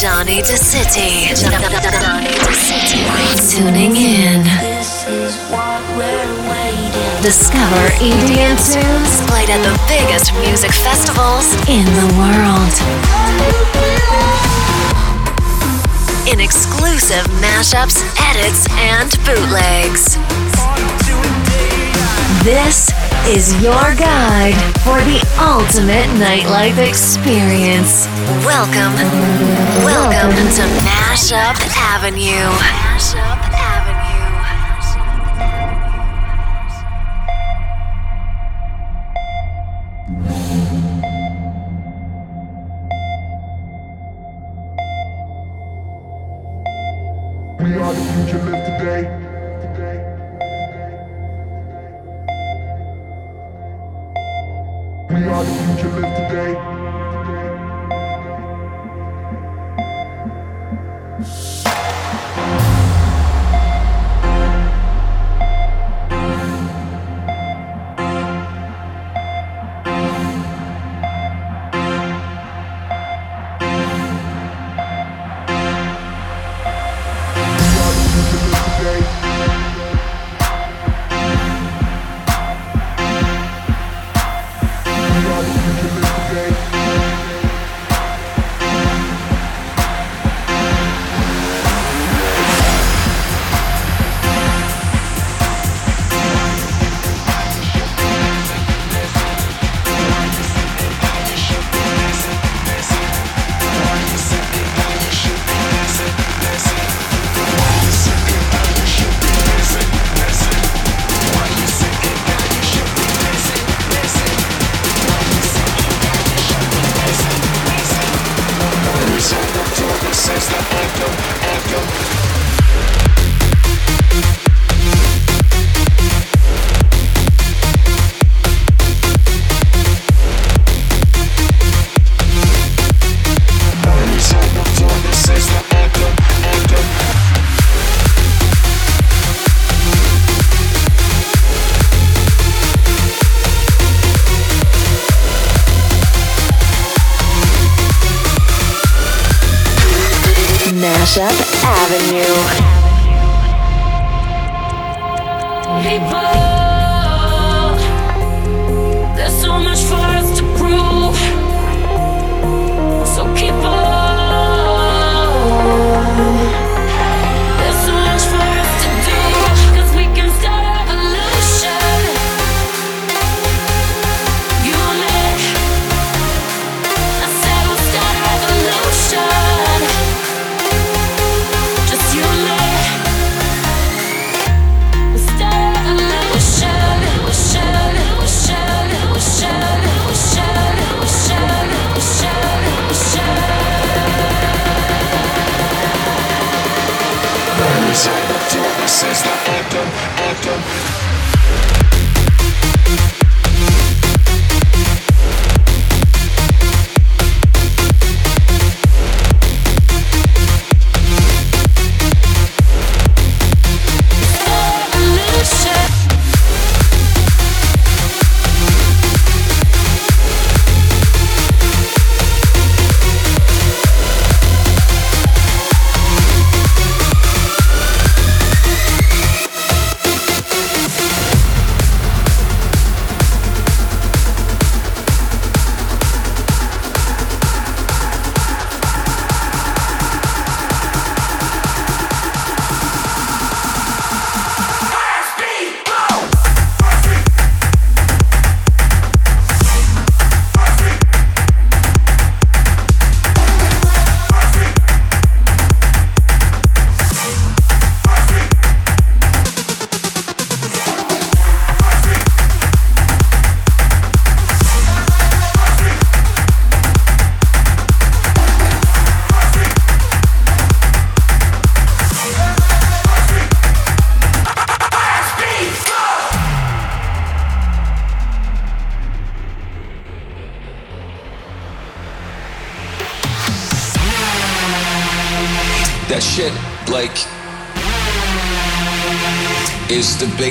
Johnny DeCity. Johnny DeCity. Tuning in. Discover EDM tunes played at the biggest music festivals in the world. In exclusive mashups, edits, and bootlegs. This is your guide for the ultimate nightlife experience. Welcome, welcome to Mashup Avenue. Mashup Avenue. People,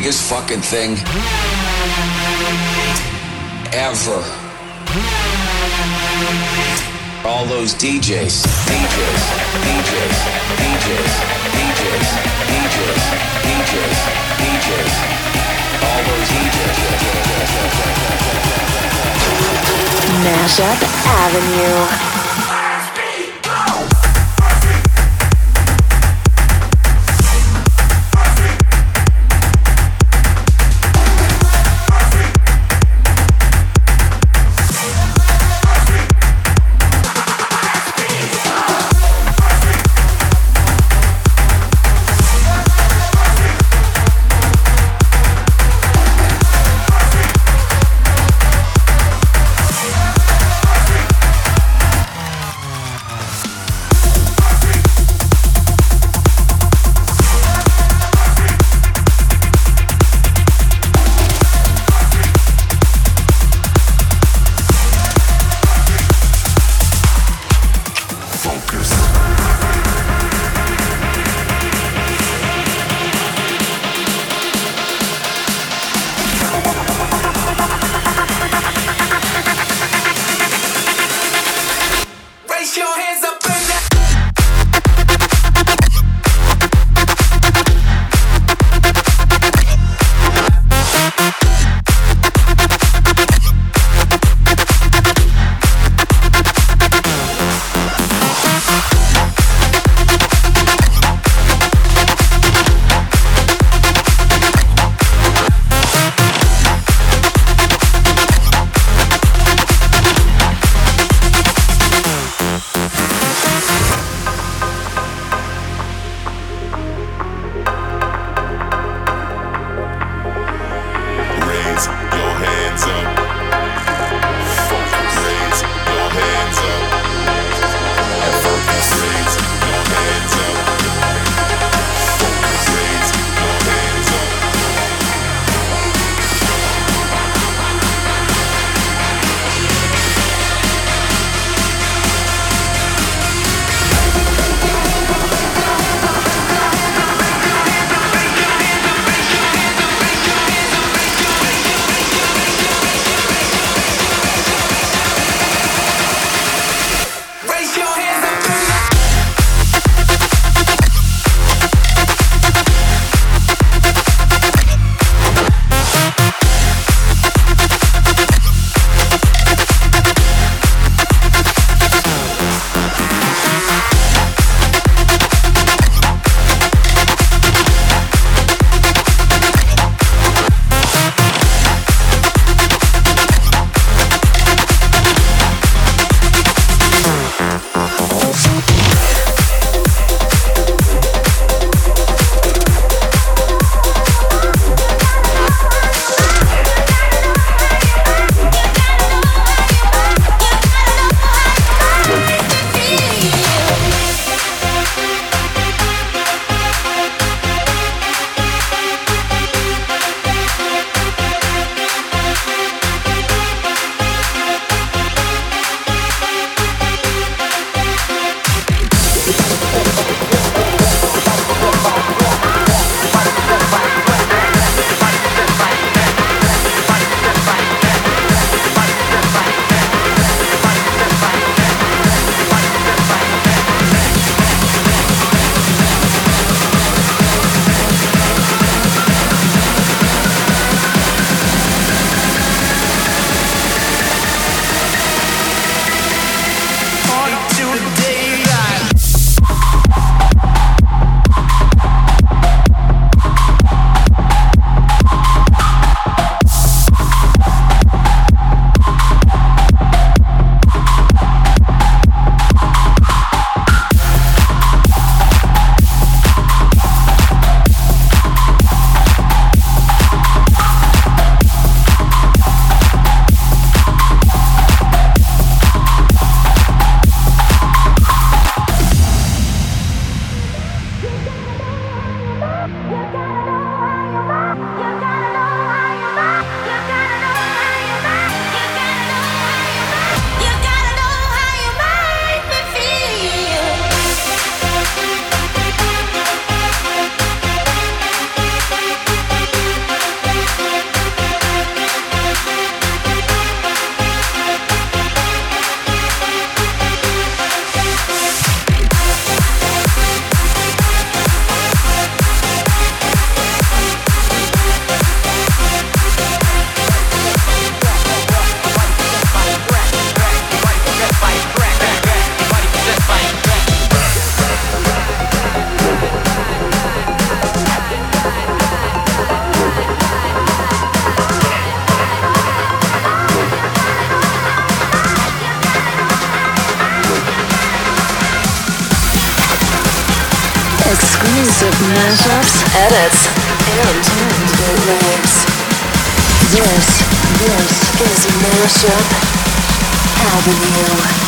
biggest fucking thing ever. all those DJs, DJs, DJs, DJs, DJs, DJs, DJs, DJs, all those DJs. Mashup Avenue. Edits, and bootlegs. This, this is Mashup Avenue.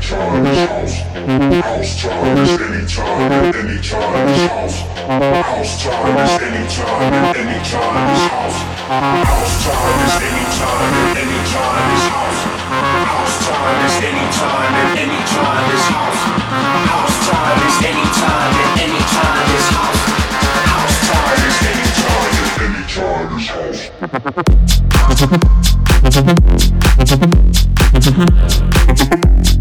anytime is house. Time is anytime anytime is house. House time is anytime anytime is house. House time is anytime anytime is house. House time is anytime anytime is house. House time is anytime anytime is house. House time is anytime anytime is house.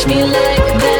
Take my breath away.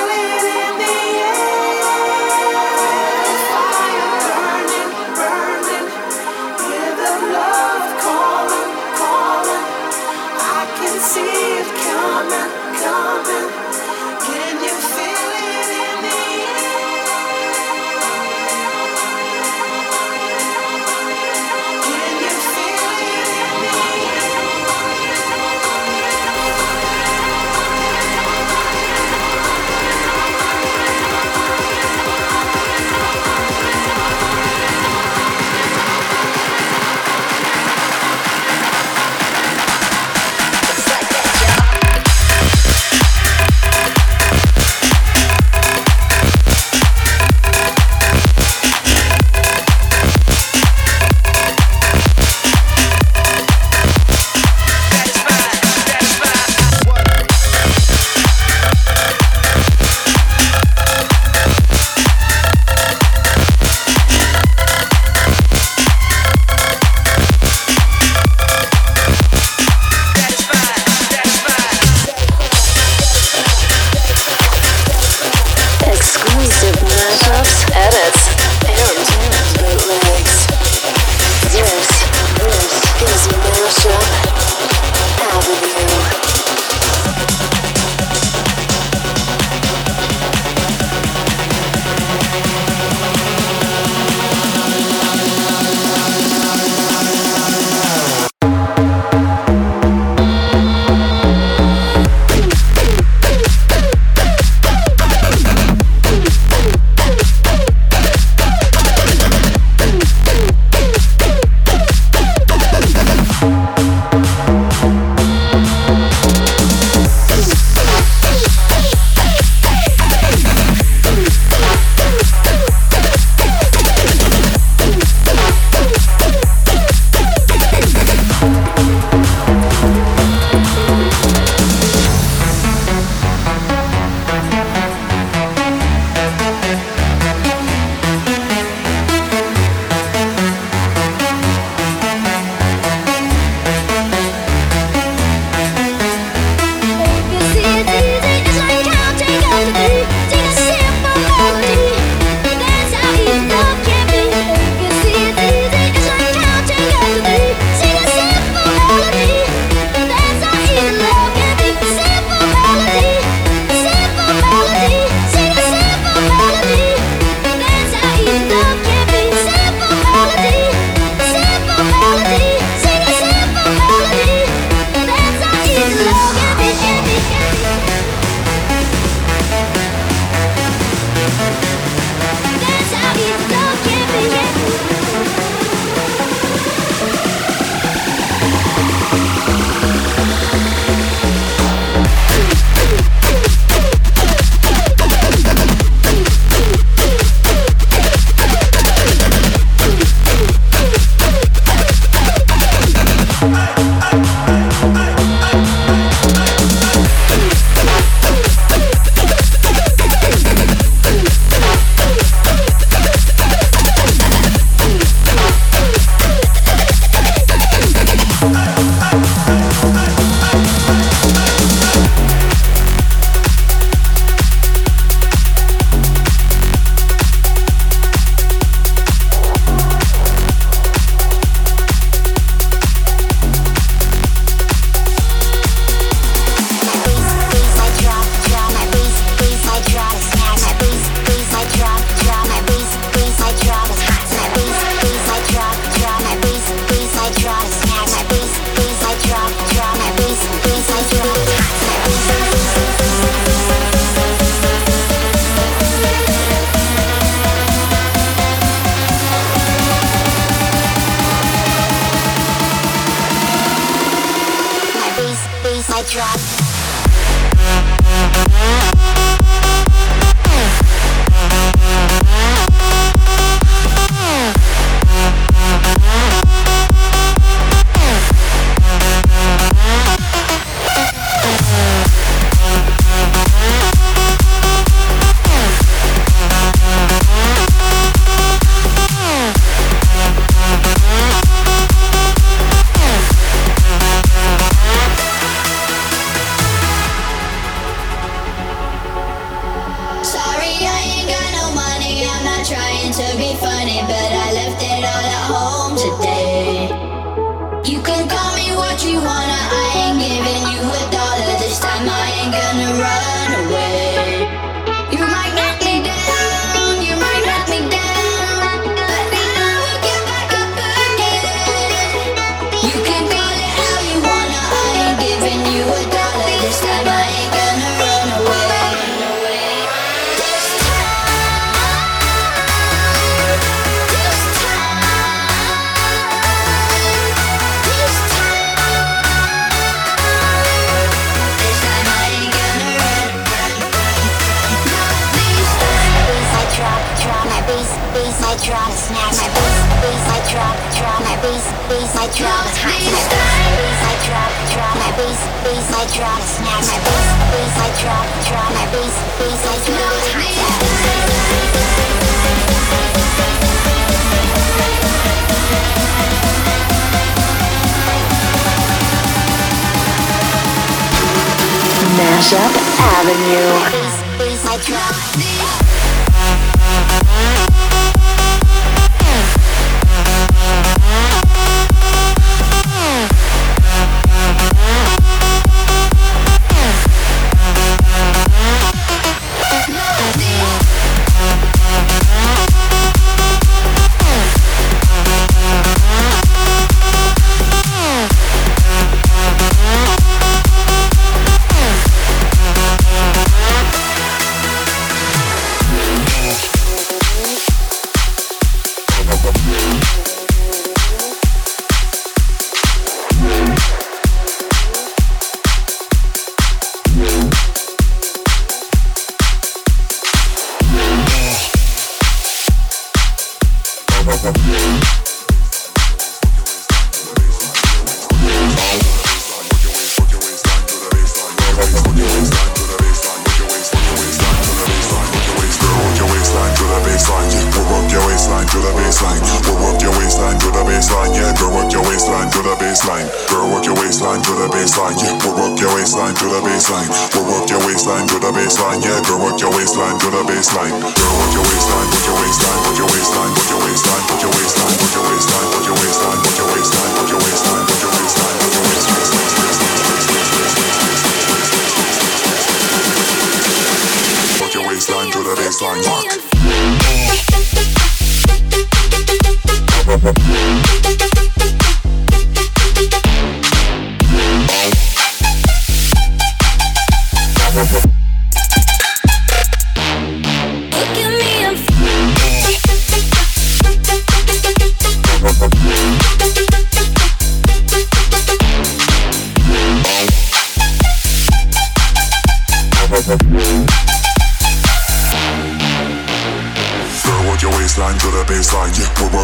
Look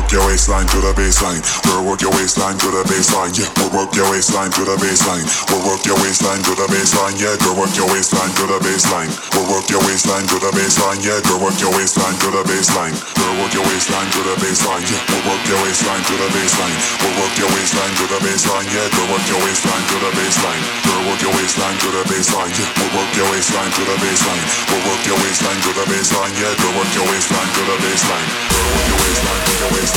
work your waistline to the baseline. We'll work your waistline to the baseline. Yeah, we'll work your waistline to the baseline. We'll work your waistline to the baseline. Yeah, girl, work your waistline to the baseline. We'll work your waistline to the baseline. Yeah, girl, work your waistline to the baseline. Girl, work your waistline to the baseline. Yeah, we'll work your waistline to the baseline. We'll work your waistline to the baseline. Yeah, girl, work your waistline to the baseline. Girl, work your waistline to the baseline. Yeah, we'll work your waistline to the baseline. We'll work your waistline to the baseline. Yeah, girl, work your waistline to the baseline. Girl, work your waistline to the baseline.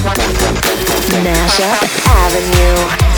back through